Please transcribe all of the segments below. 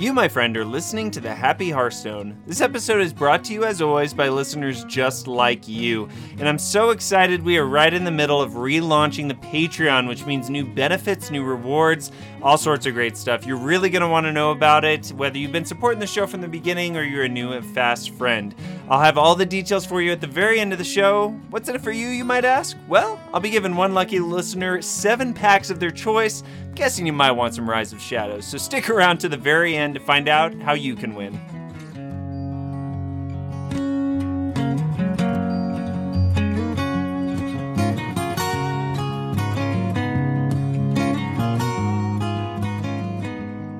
You, my friend, are listening to the Happy Hearthstone. This episode is brought to you, as always, by listeners just like you. And I'm so excited we are right in the middle of relaunching the Patreon, which means new benefits, new rewards, all sorts of great stuff. You're really going to want to know about it, whether you've been supporting the show from the beginning or you're a new and fast friend. I'll have all the details for you at the very end of the show. What's in it for you, you might ask? Well, I'll be giving one lucky listener seven packs of their choice. Guessing you might want some Rise of Shadows, so stick around to the very end to find out how you can win.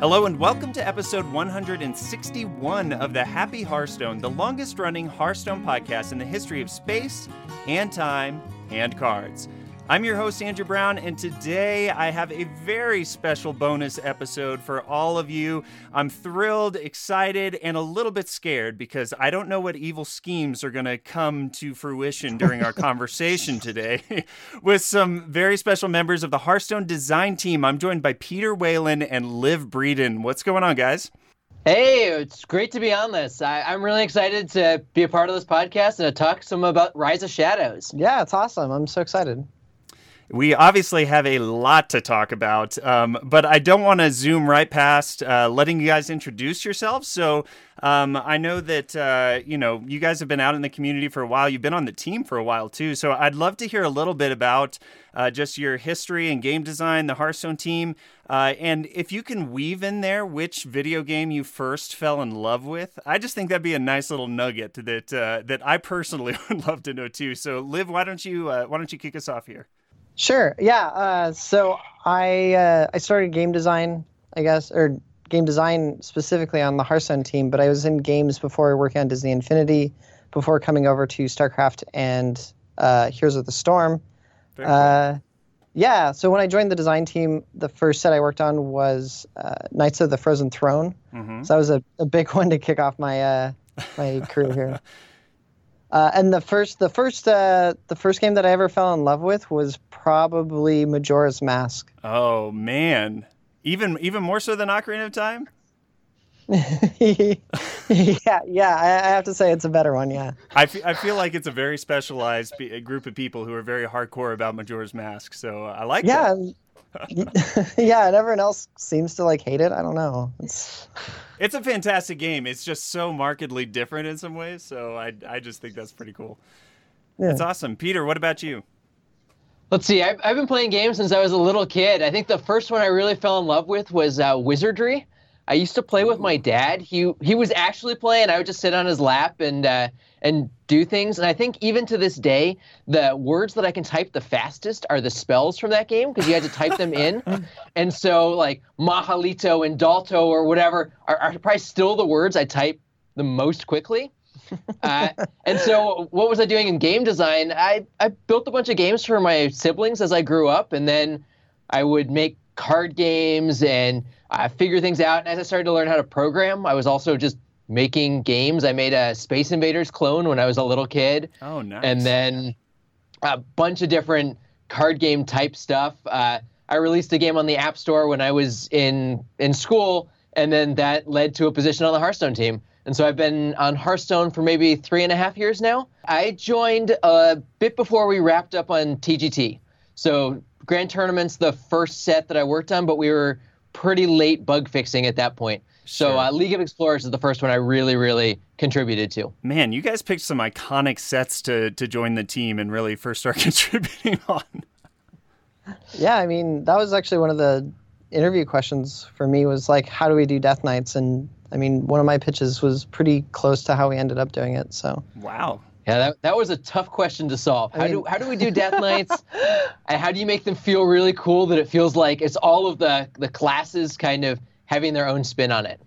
Hello and welcome to episode 161 of the Happy Hearthstone, the longest running Hearthstone podcast in the history of space and time and cards. I'm your host, Andrew Brown, and today I have a very special bonus episode for all of you. I'm thrilled, excited, and a little bit scared because I don't know what evil schemes are going to come to fruition during our conversation today with some very special members of the Hearthstone design team. I'm joined by Peter Whalen and Liv Breeden. What's going on, guys? Hey, it's great to be on this. I, am really excited to be a part of this podcast and to talk some about Rise of Shadows. Yeah, it's awesome. I'm so excited. We obviously have a lot to talk about, um, but I don't want to zoom right past uh, letting you guys introduce yourselves. So um, I know that uh, you know you guys have been out in the community for a while. You've been on the team for a while too. So I'd love to hear a little bit about uh, just your history and game design, the Hearthstone team, uh, and if you can weave in there which video game you first fell in love with. I just think that'd be a nice little nugget that uh, that I personally would love to know too. So Liv, why don't you uh, why don't you kick us off here? Sure. Yeah. Uh, so I uh, I started game design, I guess, or game design specifically on the Hearthstone team. But I was in games before working on Disney Infinity, before coming over to StarCraft and uh, Heroes of the Storm. Uh, yeah. So when I joined the design team, the first set I worked on was uh, Knights of the Frozen Throne. Mm-hmm. So that was a, a big one to kick off my uh, my career here. Uh, and the first, the first, uh, the first game that I ever fell in love with was probably Majora's Mask. Oh man, even even more so than Ocarina of Time. yeah, yeah, I, I, have to say it's a better one. Yeah, I, f- I feel like it's a very specialized p- group of people who are very hardcore about Majora's Mask. So I like. It. Yeah, yeah, and everyone else seems to like hate it. I don't know. It's it's a fantastic game. It's just so markedly different in some ways. So I I just think that's pretty cool. Yeah. That's awesome. Peter, what about you? Let's see. I've, I've been playing games since I was a little kid. I think the first one I really fell in love with was uh, Wizardry. I used to play with my dad. He he was actually playing. I would just sit on his lap and uh, and do things. And I think even to this day, the words that I can type the fastest are the spells from that game because you had to type them in. and so like Mahalito and Dalto or whatever are, are probably still the words I type the most quickly. uh, and so what was I doing in game design? I, I built a bunch of games for my siblings as I grew up, and then I would make card games and uh, figure things out. And as I started to learn how to program, I was also just making games. I made a Space Invaders clone when I was a little kid. Oh, nice. And then a bunch of different card game type stuff. Uh, I released a game on the App Store when I was in in school, and then that led to a position on the Hearthstone team. And so I've been on Hearthstone for maybe three and a half years now. I joined a bit before we wrapped up on TGT. So Grand Tournament's the first set that I worked on, but we were pretty late bug fixing at that point. So uh, League of Explorers is the first one I really, really contributed to. Man, you guys picked some iconic sets to to join the team and really first start contributing on. Yeah, I mean that was actually one of the interview questions for me was like, how do we do Death Knights? And I mean, one of my pitches was pretty close to how we ended up doing it. So wow. Yeah, that, that was a tough question to solve. How I mean, do how do we do Death Knights? and how do you make them feel really cool that it feels like it's all of the the classes kind of having their own spin on it.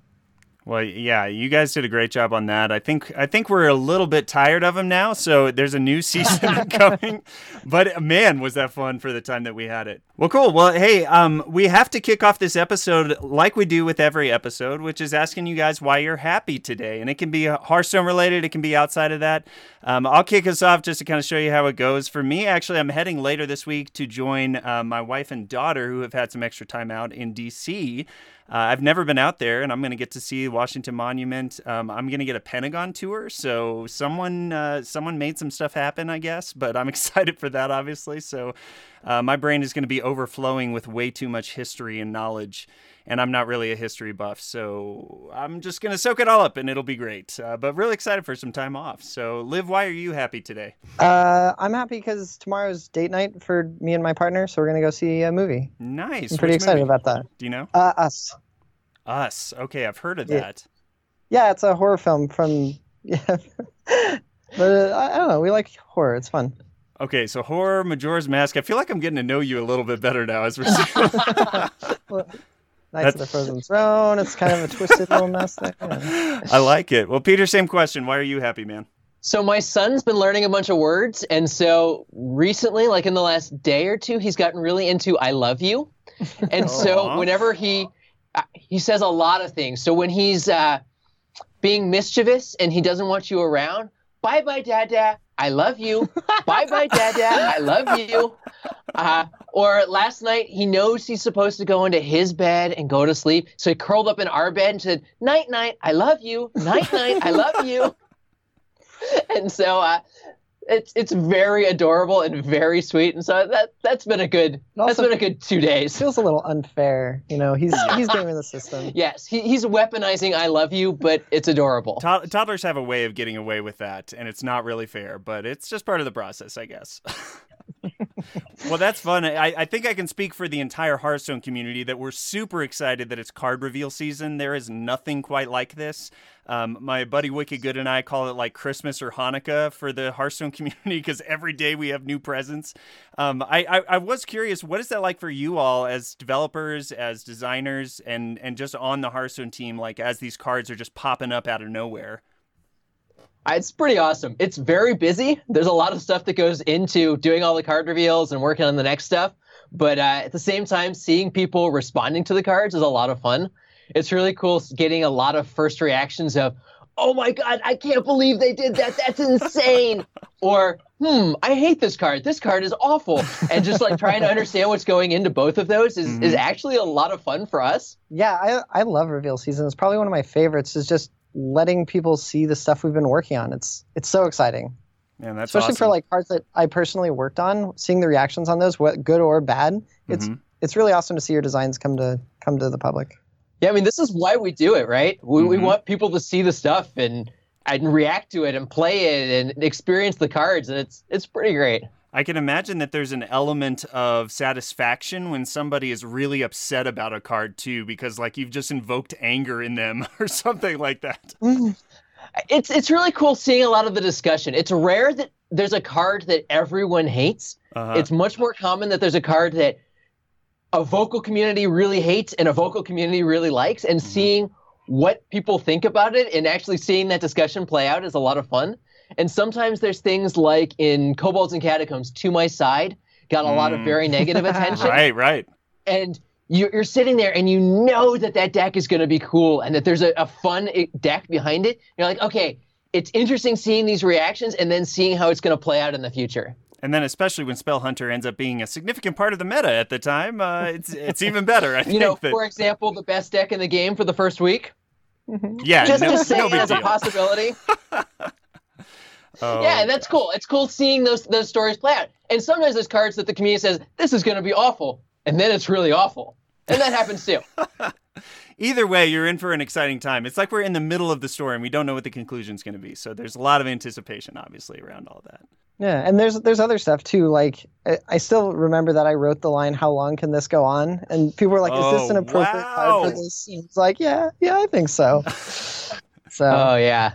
Well, yeah, you guys did a great job on that. I think I think we're a little bit tired of them now, so there's a new season coming. But man, was that fun for the time that we had it. Well, cool. Well, hey, um, we have to kick off this episode like we do with every episode, which is asking you guys why you're happy today, and it can be Hearthstone related, it can be outside of that. Um, I'll kick us off just to kind of show you how it goes. For me, actually, I'm heading later this week to join uh, my wife and daughter who have had some extra time out in DC. Uh, I've never been out there, and I'm going to get to see Washington Monument. Um, I'm going to get a Pentagon tour, so someone uh, someone made some stuff happen, I guess. But I'm excited for that, obviously. So uh, my brain is going to be overflowing with way too much history and knowledge and I'm not really a history buff, so I'm just gonna soak it all up, and it'll be great. Uh, but really excited for some time off. So, Liv, why are you happy today? Uh, I'm happy because tomorrow's date night for me and my partner, so we're gonna go see a movie. Nice. I'm pretty Which excited movie? about that. Do you know? Uh, Us. Us. Okay, I've heard of Yeah. that. Yeah, it's a horror film from. Yeah, but uh, I I don't know. We like horror. It's fun. Okay, so horror, Majora's Mask. I feel like I'm getting to know you a little bit better now as we're. Knights of the Frozen Throne. It's kind of a twisted little mess there. I like it. Well, Peter, same question. Why are you happy, man? So my son's been learning a bunch of words, and so recently, like in the last day or two, he's gotten really into "I love you," and so whenever he uh, he says a lot of things. So when he's uh, being mischievous and he doesn't want you around, bye bye, dada, I love you. bye bye, dada, I love you. Uh, or last night, he knows he's supposed to go into his bed and go to sleep, so he curled up in our bed and said, "Night night, I love you. Night night, I love you." and so uh, it's it's very adorable and very sweet, and so that that's been a good that's also- been a good two days. feels a little unfair. You know, he's he's gaming the system. Yes, he, he's weaponizing "I love you," but it's adorable. Tod- toddlers have a way of getting away with that, and it's not really fair, but it's just part of the process, I guess. well, that's fun. I, I think I can speak for the entire Hearthstone community that we're super excited that it's card reveal season. There is nothing quite like this. Um, my buddy Wicked Good and I call it like Christmas or Hanukkah for the Hearthstone community because every day we have new presents. Um, I, I, I was curious, what is that like for you all as developers, as designers, and, and just on the Hearthstone team, like as these cards are just popping up out of nowhere? It's pretty awesome. It's very busy. There's a lot of stuff that goes into doing all the card reveals and working on the next stuff. But uh, at the same time, seeing people responding to the cards is a lot of fun. It's really cool getting a lot of first reactions of, oh my God, I can't believe they did that. That's insane. or, hmm, I hate this card. This card is awful. And just like trying to understand what's going into both of those is, is Mhm. actually a lot of fun for us. Yeah, I I love reveal season. It's probably one of my favorites. Is just letting people see the stuff we've been working on. It's it's so exciting, Man, that's especially for like cards that I personally worked on. Seeing the reactions on those, what good or bad, it's Mhm. it's really awesome to see your designs come to come to the public. Yeah, I mean, this is why we do it, right? We, we Mhm. want people to see the stuff and and react to it and play it and experience the cards, and it's it's pretty great. I can imagine that there's an element of satisfaction when somebody is really upset about a card too, because like you've just invoked anger in them or something like that. It's it's really cool seeing a lot of the discussion. It's rare that there's a card that everyone hates. Uh-huh. It's much more common that there's a card that a vocal community really hates and a vocal community really likes, and seeing what people think about it and actually seeing that discussion play out is a lot of fun. And sometimes there's things like in Kobolds and Catacombs, To My Side got a lot of Mm. very negative attention. right, right. And you're, you're sitting there and you know that that deck is going to be cool and that there's a, a fun deck behind it. You're like, okay, it's interesting seeing these reactions and then seeing how it's going to play out in the future. And then especially when Spell Hunter ends up being a significant part of the meta at the time, uh, it's it's even better. I You think know, that for example, the best deck in the game for the first week. yeah, Just no, to say no it big as a possibility. Oh, Yeah, and that's cool. It's cool seeing those those stories play out. And sometimes there's cards that the community says this is going to be awful, and then it's really awful, and that happens too. Either way, you're in for an exciting time. It's like we're in the middle of the story and we don't know what the conclusion's going to be. So there's a lot of anticipation, obviously, around all that. Yeah, and there's there's other stuff too. Like I, I still remember that I wrote the line, "How long can this go on?" And people were like, "Is this an Oh, appropriate wow. card for this?" And it's like, yeah, yeah, I think so. So Oh yeah.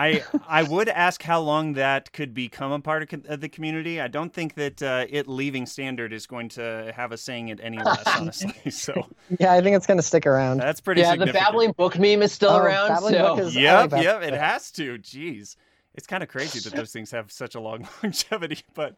I I would ask how long that could become a part of, co- of the community. I don't think that uh, it leaving standard is going to have us saying it any less, honestly. So yeah, I think it's gonna stick around. that's pretty Yeah, the babbling book meme is still Oh, around. Babbling so Book is- Yep, yep, it has to. Jeez. It's kind of crazy that those things have such a long longevity. But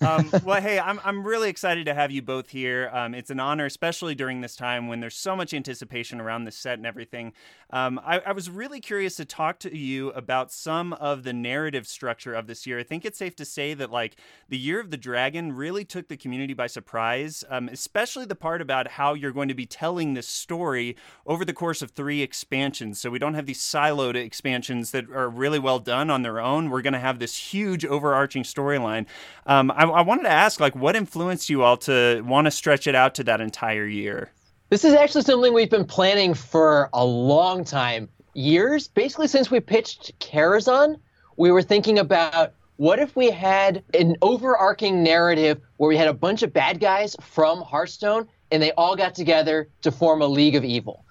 um, well, hey, I'm I'm really excited to have you both here. Um, it's an honor, especially during this time when there's so much anticipation around the set and everything. Um, I, I, was really curious to talk to you about some of the narrative structure of this year. I think it's safe to say that like the Year of the Dragon really took the community by surprise, um, especially the part about how you're going to be telling this story over the course of three expansions. So we don't have these siloed expansions that are really well done on their own. We're going to have this huge overarching storyline. Um, I, I wanted to ask, like, what influenced you all to want to stretch it out to that entire year? This is actually something we've been planning for a long time, years. Basically, since we pitched Karazhan, we were thinking about what if we had an overarching narrative where we had a bunch of bad guys from Hearthstone and they all got together to form a League of Evil.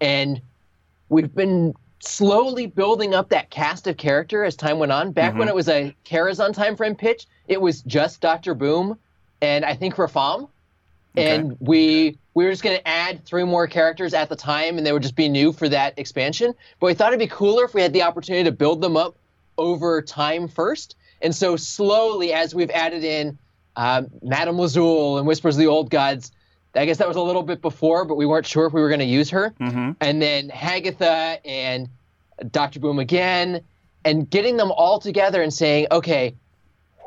And we've been slowly building up that cast of character as time went on. Back mm-hmm. when it was a Karazhan timeframe pitch, it was just Dr. Boom and I think Rafaam. Okay. And we we were just going to add three more characters at the time, and they would just be new for that expansion. But we thought it'd be cooler if we had the opportunity to build them up over time first. And so slowly, as we've added in um, Madame Lazul and Whispers of the Old Gods, I guess that was a little bit before, but we weren't sure if we were going to use her. Mm-hmm. And then Hagatha and Dr. Boom again, and getting them all together and saying, okay,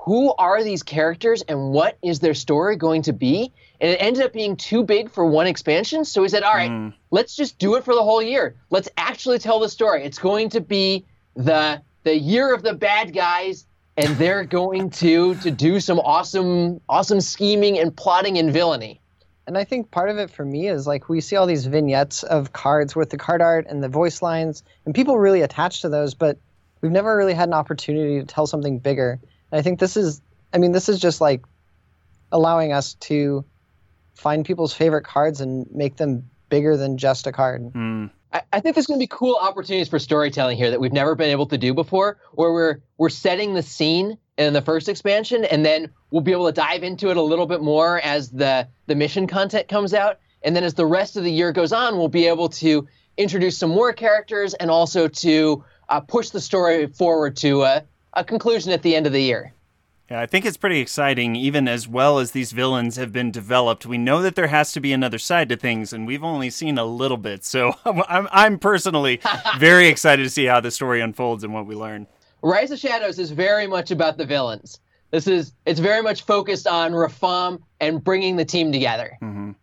who are these characters and what is their story going to be? And it ended up being too big for one expansion. So we said, all right, mm. let's just do it for the whole year. Let's actually tell the story. It's going to be the the year of the bad guys and they're going to to do some awesome awesome scheming and plotting and villainy. And I think part of it for me is like we see all these vignettes of cards with the card art and the voice lines, and people really attach to those, but we've never really had an opportunity to tell something bigger. And I think this is, I mean, this is just like allowing us to find people's favorite cards and make them bigger than just a card. Mm. I, I think there's going to be cool opportunities for storytelling here that we've never been able to do before, where we're we're setting the scene in the first expansion, and then we'll be able to dive into it a little bit more as the the mission content comes out, and then as the rest of the year goes on, we'll be able to introduce some more characters and also to uh, push the story forward to a, a conclusion at the end of the year. Yeah, I think it's pretty exciting, even as well as these villains have been developed. We know that there has to be another side to things, and we've only seen a little bit. So I'm, I'm personally very excited to see how the story unfolds and what we learn. Rise of Shadows is very much about the villains. This is it's very much focused on Rafaam and bringing the team together. Mm-hmm.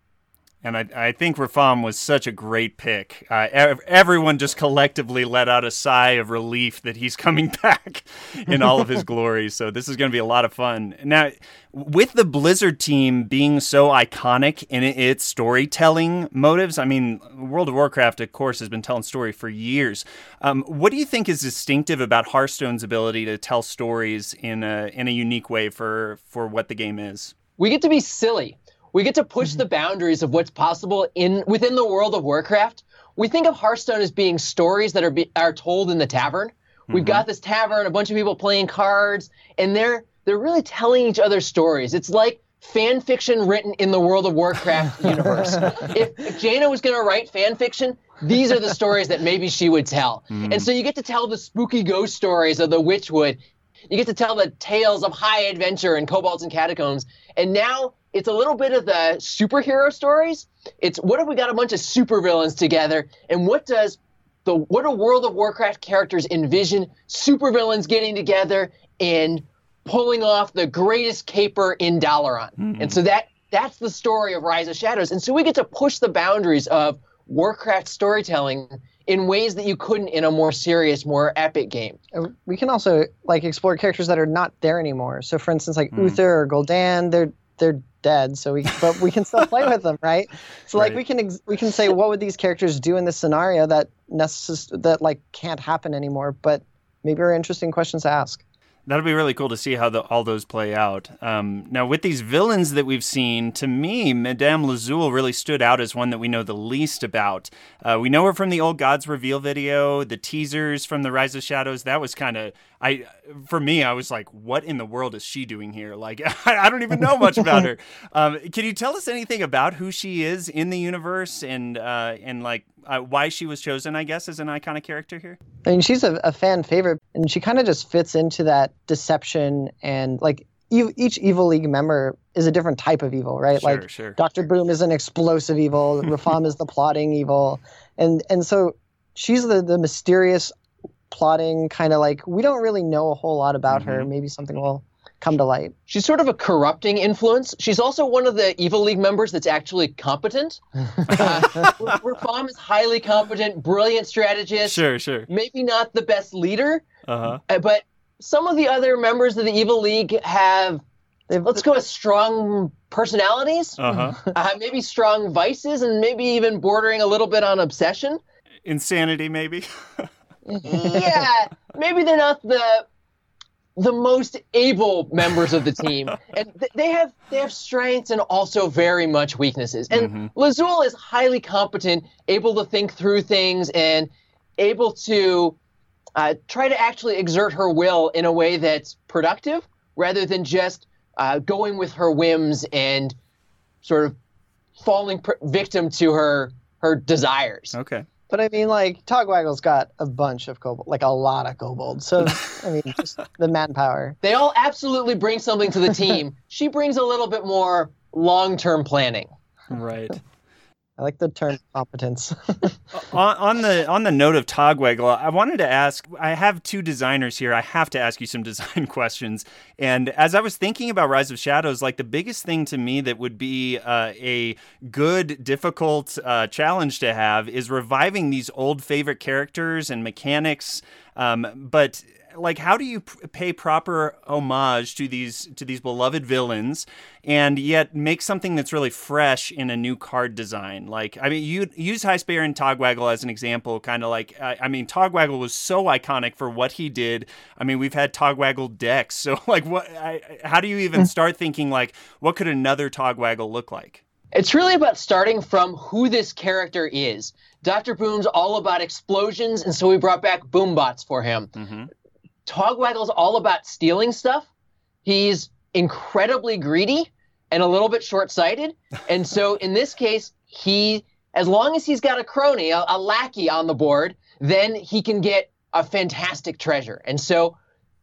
And I, I think Rafaam was such a great pick. Uh, ev- everyone just collectively let out a sigh of relief that he's coming back in all of his glory. So this is going to be a lot of fun. Now, with the Blizzard team being so iconic in its storytelling motives, I mean, World of Warcraft, of course, has been telling story for years. Um, what do you think is distinctive about Hearthstone's ability to tell stories in a in a unique way for for what the game is? We get to be silly we get to push mm-hmm. the boundaries of what's possible in within the world of Warcraft. We think of Hearthstone as being stories that are be, are told in the tavern. Mm-hmm. We've got this tavern, a bunch of people playing cards, and they're they're really telling each other stories. It's like fan fiction written in the World of Warcraft universe. if, if Jaina was going to write fan fiction, these are the stories that maybe she would tell. Mm. And so you get to tell the spooky ghost stories of the Witchwood. You get to tell the tales of high adventure and kobolds and catacombs. And now it's a little bit of the superhero stories. It's what if we got a bunch of supervillains together, and what does the what do World of Warcraft characters envision supervillains getting together and pulling off the greatest caper in Dalaran? Mm-hmm. And so that that's the story of Rise of Shadows. And so we get to push the boundaries of Warcraft storytelling in ways that you couldn't in a more serious, more epic game. We can also like explore characters that are not there anymore. So, for instance, like mm. Uther or Gul'dan, they're they're dead so we but we can still play with them right so like right. we can ex- we can say what would these characters do in this scenario that necess- that like can't happen anymore but maybe are interesting questions to ask That'll be really cool to see how the, all those play out. Um, now, with these villains that we've seen, to me, Madame Lazul really stood out as one that we know the least about. Uh, we know her from the Old Gods reveal video, the teasers from the Rise of Shadows. That was kind of I for me, I was like, what in the world is she doing here? Like, I, don't even know much about her. Um, can you tell us anything about who she is in the universe and uh, and like uh, why she was chosen? I guess as an iconic character here. I mean, she's a, a fan favorite, and she kind of just fits into that deception and like each evil league member is a different type of evil, right? Sure, like sure. Dr. Boom is an explosive evil, Rafaam is the plotting evil. And and so she's the the mysterious plotting kind of like we don't really know a whole lot about mm-hmm. her. Maybe something will come to light. She's sort of a corrupting influence. She's also one of the Evil League members that's actually competent. uh, Rafaam is highly competent, brilliant strategist. Sure, sure. Maybe not the best leader, uh-huh. Uh, but some of the other members of the Evil League have, let's go with strong personalities, uh-huh. uh, maybe strong vices, and maybe even bordering a little bit on obsession. Insanity, maybe. yeah, maybe they're not the the most able members of the team, and th- they have they have strengths and also very much weaknesses. And mm-hmm. Lazul is highly competent, able to think through things, and able to uh, try to actually exert her will in a way that's productive, rather than just uh, going with her whims and sort of falling pr- victim to her her desires. Okay. But I mean, like Togwaggle's got a bunch of kobold, like a lot of kobold. So I mean, just the manpower. They all absolutely bring something to the team. she brings a little bit more long-term planning. Right. I like the term competence. on, on, the on the note of Togwaggle, I wanted to ask. I have two designers here. I have to ask you some design questions. And as I was thinking about Rise of Shadows, like the biggest thing to me that would be uh, a good, difficult uh, challenge to have is reviving these old favorite characters and mechanics. Um, but like how do you pay proper homage to these to these beloved villains and yet make something that's really fresh in a new card design like i mean you use High Spear and togwaggle as an example kind of like I, I, mean togwaggle was so iconic for what he did i mean we've had togwaggle decks so like what I, how do you even hmm. start thinking like what could another togwaggle look like it's really about starting from who this character is. Dr. Boom's all about explosions, and so we brought back Boombots for him. Mm-hmm. Togwaggle's all about stealing stuff. He's incredibly greedy and a little bit short-sighted. And so in this case, he as long as he's got a crony, a, a lackey on the board, then he can get a fantastic treasure. And so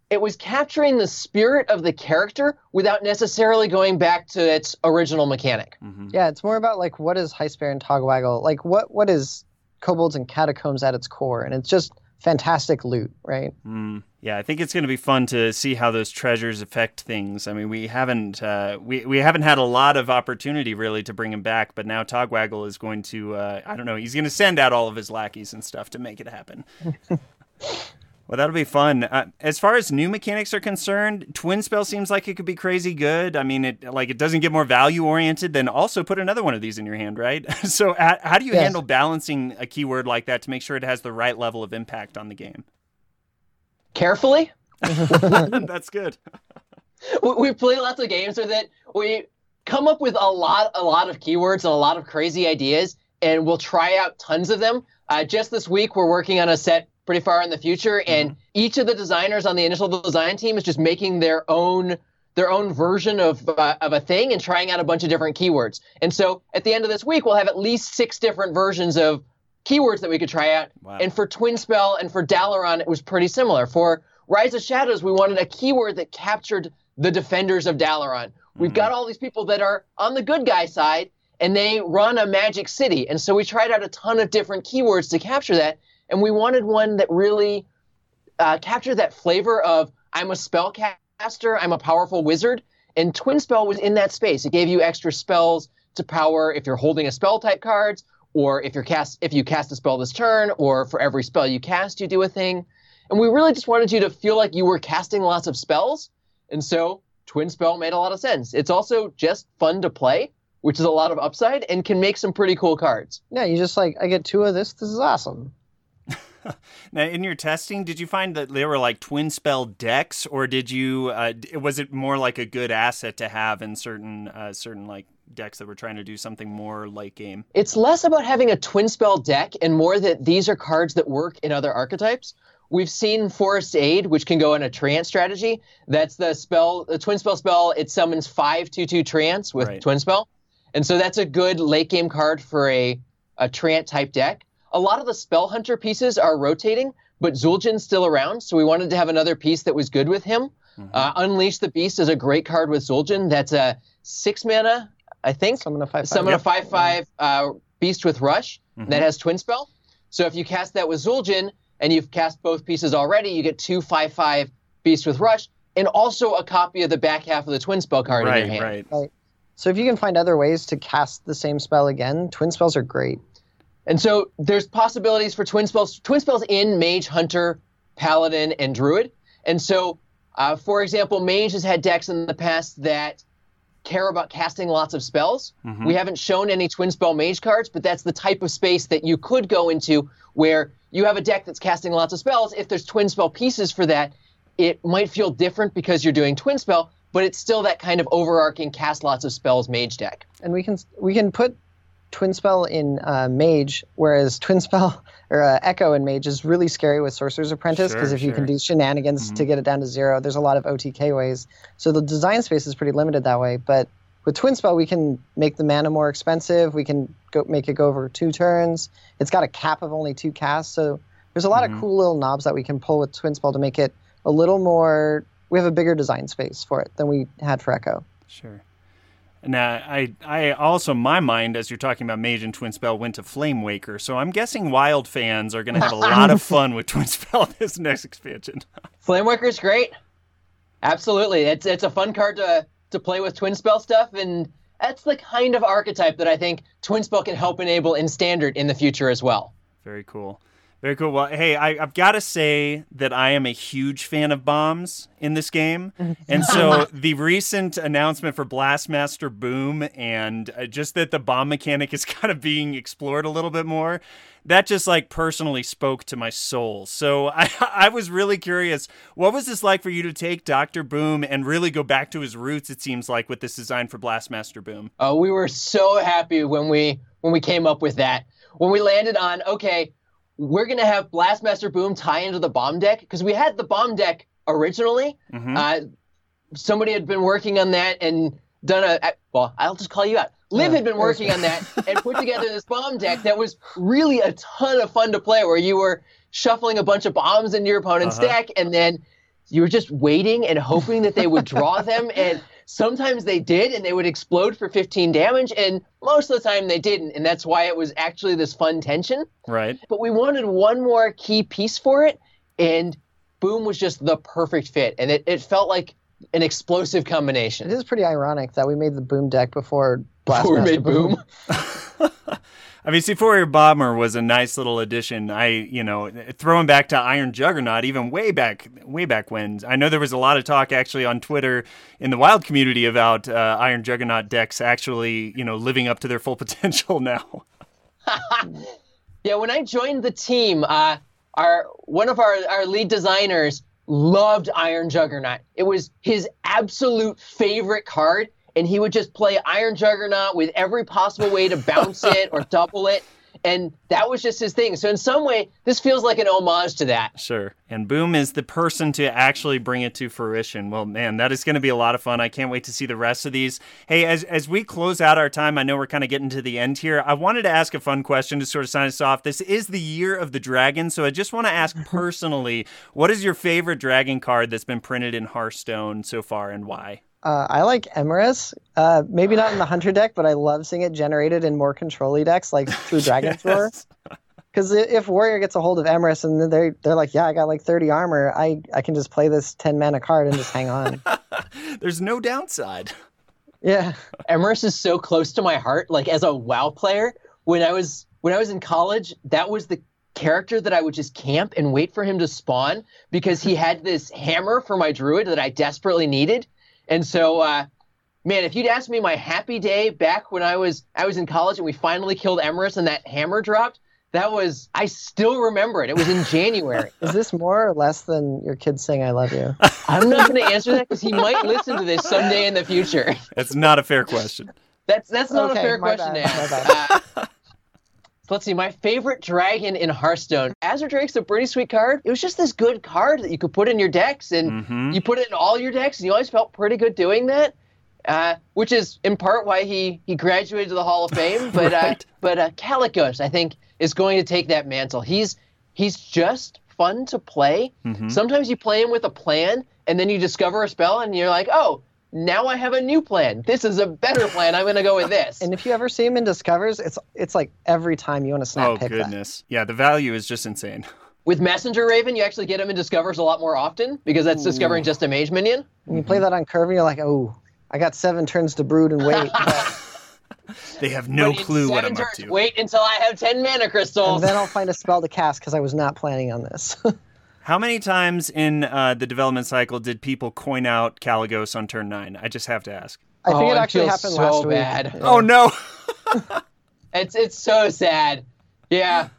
it was capturing the spirit of the character without necessarily going back to its original mechanic. Mm-hmm. Yeah, it's more about like what is High and Togwaggle? Like what what is kobolds and catacombs at its core? And it's just fantastic loot, right? Mm. Yeah, I think it's going to be fun to see how those treasures affect things. I mean, we haven't uh, we we haven't had a lot of opportunity really to bring him back, but now Togwaggle is going to uh, I don't know, he's going to send out all of his lackeys and stuff to make it happen. well, that'll be fun. Uh, as far as new mechanics are concerned, Twin Spell seems like it could be crazy good. I mean, it like it doesn't get more value oriented. than also put another one of these in your hand, right? so, how do you yes. handle balancing a keyword like that to make sure it has the right level of impact on the game? carefully. That's good. we, we play lots of games with it. We come up with a lot, a lot of keywords and a lot of crazy ideas, and we'll try out tons of them. Uh, just this week, we're working on a set pretty far in the future, and mm-hmm. each of the designers on the initial design team is just making their own their own version of uh, of a thing and trying out a bunch of different keywords. And so at the end of this week, we'll have at least six different versions of keywords that we could try out. Wow. And for Twin Spell and for Dalaran, it was pretty similar. For Rise of Shadows, we wanted a keyword that captured the defenders of Dalaran. Mm-hmm. We've got all these people that are on the good guy side and they run a magic city. And so we tried out a ton of different keywords to capture that. And we wanted one that really uh, captured that flavor of I'm a spellcaster, I'm a powerful wizard. And Twin Spell was in that space. It gave you extra spells to power if you're holding a spell type cards, or if you're cast if you cast a spell this turn, or for every spell you cast, you do a thing. And we really just wanted you to feel like you were casting lots of spells. And so Twin Spell made a lot of sense. It's also just fun to play, which is a lot of upside and can make some pretty cool cards. Yeah, you just like I get two of this. This is awesome. now, in your testing, did you find that they were like twin spell decks, or did you? Uh, was it more like a good asset to have in certain uh, certain like decks that were trying to do something more late game? It's less about having a twin spell deck and more that these are cards that work in other archetypes. we've seen Forest's Aid, which can go in a treant strategy. That's the spell, the twin spell spell. It summons five two two treants with Right. twin spell, and so that's a good late game card for a a treant type deck. A lot of the spell hunter pieces are rotating, but Zul'jin's still around, so we wanted to have another piece that was good with him. Uh, Unleash the Beast is a great card with Zul'jin. That's a six mana, I think. Summon a five. Summon Yep. a five five uh, beast with rush Mhm. that has twin spell. So if you cast that with Zul'jin and you've cast both pieces already, you get two five five beast with rush and also a copy of the back half of the twin spell card in your hand. Right. right. So if you can find other ways to cast the same spell again, twin spells are great. And so there's possibilities for twin spells. Twin spells in Mage, Hunter, Paladin, and Druid. And so, uh, for example, Mage has had decks in the past that care about casting lots of spells. Mhm. We haven't shown any twin spell mage cards, but that's the type of space that you could go into where you have a deck that's casting lots of spells. If there's twin spell pieces for that, it might feel different because you're doing twin spell, but it's still that kind of overarching cast lots of spells mage deck. and we can we can put twin spell in uh, mage whereas twin spell or uh, echo in mage is really scary with sorcerer's apprentice because Sure, if you can do shenanigans Mhm. to get it down to zero there's a lot of otk ways so the design space is pretty limited that way but with twin spell we can make the mana more expensive we can go make it go over two turns it's got a cap of only two casts so there's a lot Mhm. of cool little knobs that we can pull with twin spell to make it a little more we have a bigger design space for it than we had for echo Sure. Now, I, I also, my mind, as you're talking about Mage and Twin Spell, went to Flamewaker. So I'm guessing Wild fans are going to have a lot of fun with Twin Spell this next expansion. Flamewaker is great. Absolutely. It's it's a fun card to to play with twin spell stuff and that's the kind of archetype that I think twin spell can help enable in standard in the future as well. Very cool. Very cool. Well, hey, I, I've got to say that I am a huge fan of bombs in this game. And so the recent announcement for Blastmaster Boom and uh, just that the bomb mechanic is kind of being explored a little bit more, that just like personally spoke to my soul. So I, I was really curious. What was this like for you to take Dr. Boom and really go back to his roots, it seems like, with this design for Blastmaster Boom? Uh, we were so happy when we when we came up with that. When we landed on okay, we're gonna have Blastmaster Boom tie into the bomb deck because we had the bomb deck originally. Mhm. Uh, somebody had been working on that and done a uh, well. I'll just call you out. Liv Yeah, had been working on that and put together this bomb deck that was really a ton of fun to play. Where you were shuffling a bunch of bombs into your opponent's Uh-huh. deck and then you were just waiting and hoping that they would draw them and sometimes they did and they would explode for 15 damage and most of the time they didn't and that's why it was actually this fun tension. Right. but we wanted one more key piece for it and boom was just the perfect fit and it, it felt like an explosive It combination is pretty ironic that we made the boom deck before Before we Blastmaster made boom I mean, Seaforium Bomber was a nice little addition. I, you know, throwing back to Iron Juggernaut, even way back, way back when. I know there was a lot of talk actually on Twitter in the wild community about uh, Iron Juggernaut decks actually, you know, living up to their full potential now. yeah when i joined the team uh, our one of our, our lead designers loved iron juggernaut it was his absolute favorite card and he would just play iron juggernaut with every possible way to bounce it or double it and that was just his thing so in some way this feels like an homage to that Sure. And Boom is the person to actually bring it to fruition. Well, man, that is going to be a lot of fun. I can't wait to see the rest of these. Hey, as, as we close out our time, I know we're kind of getting to the end here. I wanted to ask a fun question to sort of sign us off. This is the year of the dragon. So I just want to ask personally, what is your favorite dragon card that's been printed in Hearthstone so far and why? Uh, I like Emeriss. Uh, maybe not in the Hunter deck, but I love seeing it generated in more control decks, like through Dragon's Roar. Yes. Because if Warrior gets a hold of Emeriss and they're they're like, yeah, I got like 30 armor, I I can just play this 10 mana card and just hang on. There's no downside. yeah, Emeriss is so close to my heart. Like as a WoW player, when I was when I was in college, that was the character that I would just camp and wait for him to spawn because he had this hammer for my druid that I desperately needed. And so, uh, man, if you'd asked me my happy day back when I was I was in college and we finally killed Emeriss and that hammer dropped, that was I still remember it. It was in January. is this more or less than your kids saying I love you? I'm not going to answer that because he might listen to this someday in the future. That's not a fair question. That's that's not Okay, a fair my question bad, to my ask. Uh, let's see, my favorite dragon in Hearthstone. Azure Drake's a pretty sweet card. It was just this good card that you could put in your decks, and Mhm. you put it in all your decks, and you always felt pretty good doing that. Uh, which is in part why he he graduated to the Hall of Fame. But uh, but uh, Kalecgos, I think, is going to take that mantle. He's he's just fun to play. Mhm. Sometimes you play him with a plan, and then you discover a spell, and you're like, oh. Now I have a new plan. This is a better plan. I'm going to go with this. And if you ever see him in Discovers, it's it's like every time you want to snap Oh pick that. goodness. Yeah, the value is just insane. With Messenger Raven, you actually get him in Discovers a lot more often because that's discovering just a mage minion. When you play that on Curve, you're like, oh, I got seven turns to brood and wait. They have no But clue what seven I'm up to. Wait until I have 10 mana crystals. and then I'll find a spell to cast because I was not planning on this. How many times in uh, the development cycle did people coin out Kalecgos on turn nine? I just have to ask. I think Oh, it it actually feels happened so last week. Yeah. Oh no! It's it's so sad. Yeah.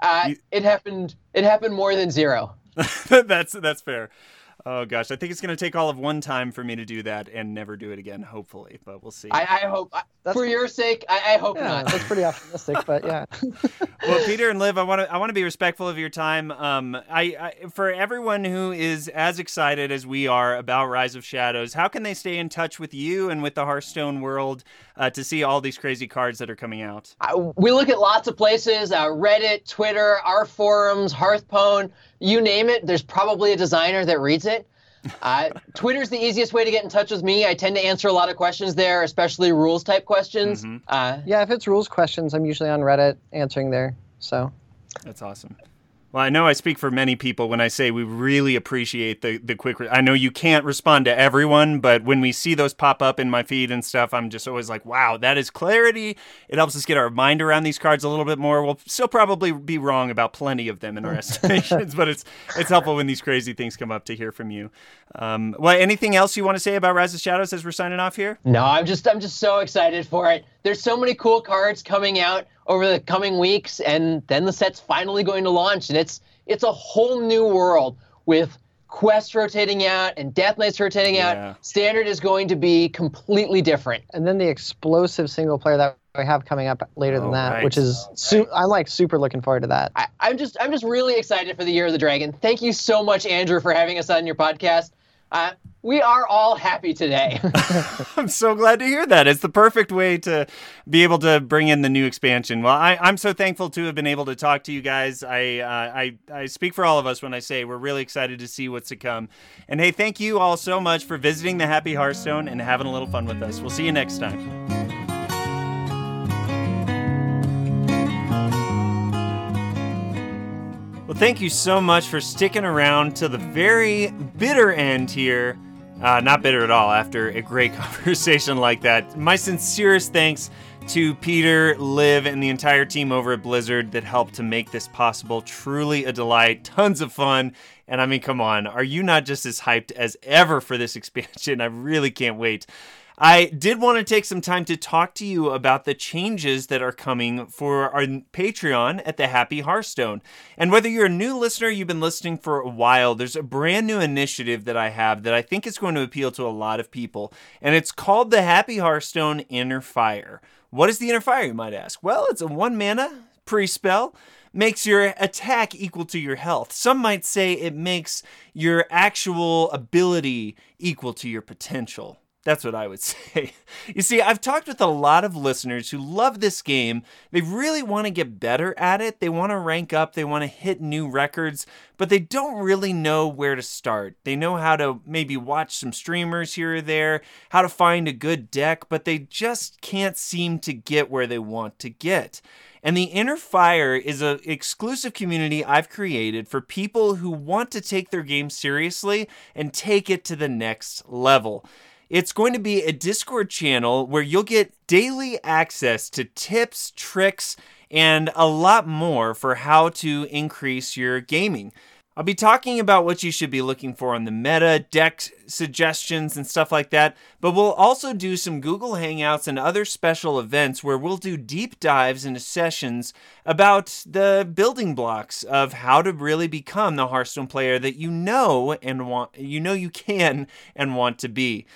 Uh, You- it happened it happened more than zero. that's that's fair. Oh gosh, I think it's gonna take all of one time for me to do that and never do it again. Hopefully, but we'll see. I, I hope I, for your sake, I, I hope Yeah, not. that's pretty optimistic, but yeah. well, Peter and Liv, I want to I want to be respectful of your time. Um, I, I for everyone who is as excited as we are about Rise of Shadows, how can they stay in touch with you and with the Hearthstone world uh, to see all these crazy cards that are coming out? I, we look at lots of places uh, Reddit, Twitter, our forums, Hearthpwn, you name it. There's probably a designer that reads it. Uh, Twitter's the easiest way to get in touch with me. I tend to answer a lot of questions there, especially rules type questions. Mhm. Uh, Yeah, if it's rules questions, I'm usually on Reddit answering there. So That's awesome. Well, I know I speak for many people when I say we really appreciate the the quick. Re- I know you can't respond to everyone, but when we see those pop up in my feed and stuff, I'm just always like, "Wow, that is clarity." It helps us get our mind around these cards a little bit more. We'll still probably be wrong about plenty of them in our estimations, but it's it's helpful when these crazy things come up to hear from you. Um, well, anything else you want to say about Rise of Shadows as we're signing off here? No, I'm just I'm just so excited for it. There's so many cool cards coming out over the coming weeks, and then the set's finally going to launch, and it's it's a whole new world with quests rotating out and death knights rotating Yeah. out. Standard is going to be completely different. and then the explosive single player that we have coming up later Oh, than that, right. which is oh, su- I'm like super looking forward to that. I, I'm just I'm just really excited for the Year of the Dragon. Thank you so much, Andrew, for having us on your podcast. Uh, we are all happy today. I'm so glad to hear that. It's the perfect way to be able to bring in the new expansion. Well, I, I'm so thankful to have been able to talk to you guys. I, uh, I I speak for all of us when I say we're really excited to see what's to come. And hey, thank you all so much for visiting the Happy Hearthstone and having a little fun with us. We'll see you next time. Well, thank you so much for sticking around to the very bitter end here. Uh, not bitter at all after a great conversation like that. My sincerest thanks to Peter, Liv, and the entire team over at Blizzard that helped to make this possible. Truly a delight, tons of fun. And I mean, come on, are you not just as hyped as ever for this expansion? I really can't wait. I did want to take some time to talk to you about the changes that are coming for our Patreon at the Happy Hearthstone. And whether you're a new listener, you've been listening for a while, there's a brand new initiative that I have that I think is going to appeal to a lot of people. And it's called the Happy Hearthstone Inner Fire. What is the Inner Fire, you might ask? Well, it's a one mana pre spell makes your attack equal to your health. Some might say it makes your actual ability equal to your potential. That's what I would say. You see, I've talked with a lot of listeners who love this game. They really want to get better at it. They want to rank up, they want to hit new records, but they don't really know where to start. They know how to maybe watch some streamers here or there, how to find a good deck, but they just can't seem to get where they want to get. And the Inner Fire is an exclusive community I've created for people who want to take their game seriously and take it to the next level. It's going to be a Discord channel where you'll get daily access to tips, tricks, and a lot more for how to increase your gaming. I'll be talking about what you should be looking for on the meta, deck suggestions, and stuff like that, but we'll also do some Google Hangouts and other special events where we'll do deep dives into sessions about the building blocks of how to really become the Hearthstone player that you know and want you know you can and want to be.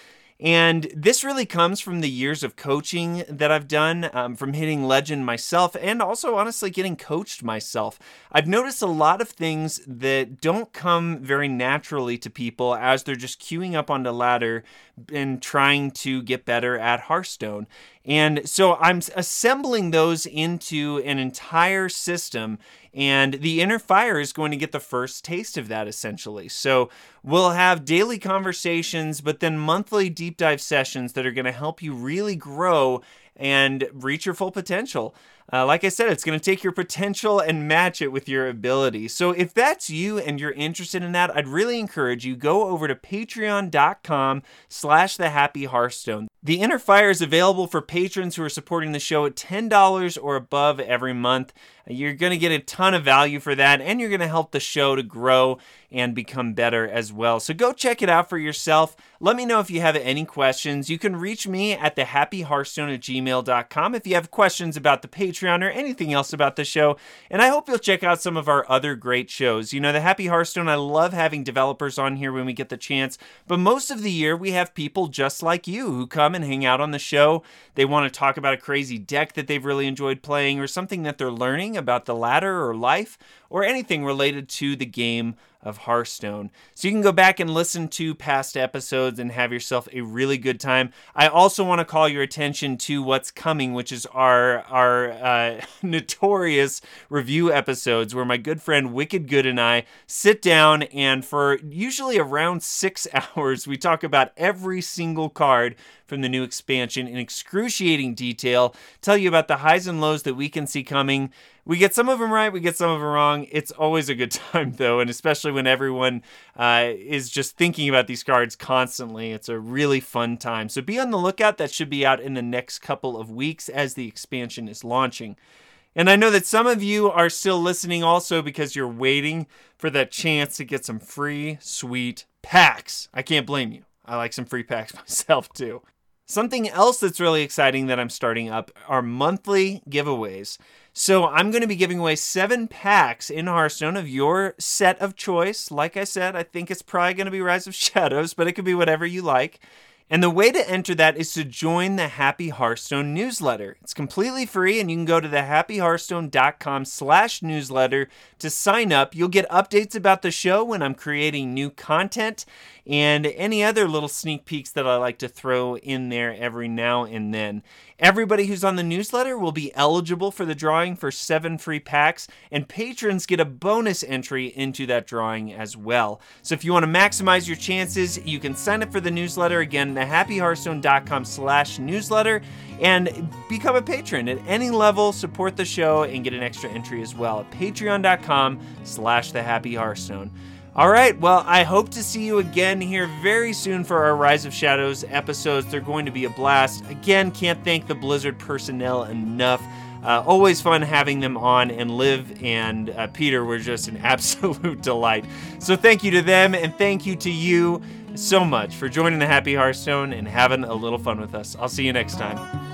And this really comes from the years of coaching that I've done, um, from hitting legend myself, and also honestly getting coached myself. I've noticed a lot of things that don't come very naturally to people as they're just queuing up on the ladder and trying to get better at Hearthstone. And so I'm assembling those into an entire system and the inner fire is going to get the first taste of that essentially. So we'll have daily conversations, but then monthly deep dive sessions that are going to help you really grow and reach your full potential. Uh, like I said, it's going to take your potential and match it with your ability. So if that's you and you're interested in that, I'd really encourage you go over to patreon.com slash the happy hearthstone. The Inner Fire is available for patrons who are supporting the show at $10 or above every month. You're going to get a ton of value for that, and you're going to help the show to grow and become better as well. So go check it out for yourself. Let me know if you have any questions. You can reach me at thehappyhearthstone at gmail.com if you have questions about the Patreon or anything else about the show. And I hope you'll check out some of our other great shows. You know, the Happy Hearthstone, I love having developers on here when we get the chance, but most of the year we have people just like you who come and hang out on the show. They want to talk about a crazy deck that they've really enjoyed playing or something that they're learning about the ladder or life or anything related to the game of Hearthstone. So you can go back and listen to past episodes and have yourself a really good time. I also want to call your attention to what's coming, which is our our uh, notorious review episodes where my good friend Wicked Good and I sit down and for usually around 6 hours we talk about every single card from the new expansion in excruciating detail, tell you about the highs and lows that we can see coming. We get some of them right, we get some of them wrong. It's always a good time, though, and especially when everyone uh, is just thinking about these cards constantly. It's a really fun time. So be on the lookout. That should be out in the next couple of weeks as the expansion is launching. And I know that some of you are still listening also because you're waiting for that chance to get some free, sweet packs. I can't blame you. I like some free packs myself too. Something else that's really exciting that I'm starting up are monthly giveaways. So I'm going to be giving away seven packs in Hearthstone of your set of choice. Like I said, I think it's probably going to be Rise of Shadows, but it could be whatever you like. And the way to enter that is to join the Happy Hearthstone newsletter. It's completely free, and you can go to thehappyhearthstone.com slash newsletter to sign up. You'll get updates about the show when I'm creating new content and any other little sneak peeks that I like to throw in there every now and then. Everybody who's on the newsletter will be eligible for the drawing for seven free packs, and patrons get a bonus entry into that drawing as well. So if you want to maximize your chances, you can sign up for the newsletter again, thehappyhearthstone.com slash newsletter, and become a patron at any level, support the show, and get an extra entry as well at patreon.com slash thehappyhearthstone. All right, well, I hope to see you again here very soon for our Rise of Shadows episodes. They're going to be a blast. Again, can't thank the Blizzard personnel enough. Uh, always fun having them on, and Liv and uh, Peter were just an absolute delight. So, thank you to them, and thank you to you so much for joining the Happy Hearthstone and having a little fun with us. I'll see you next time.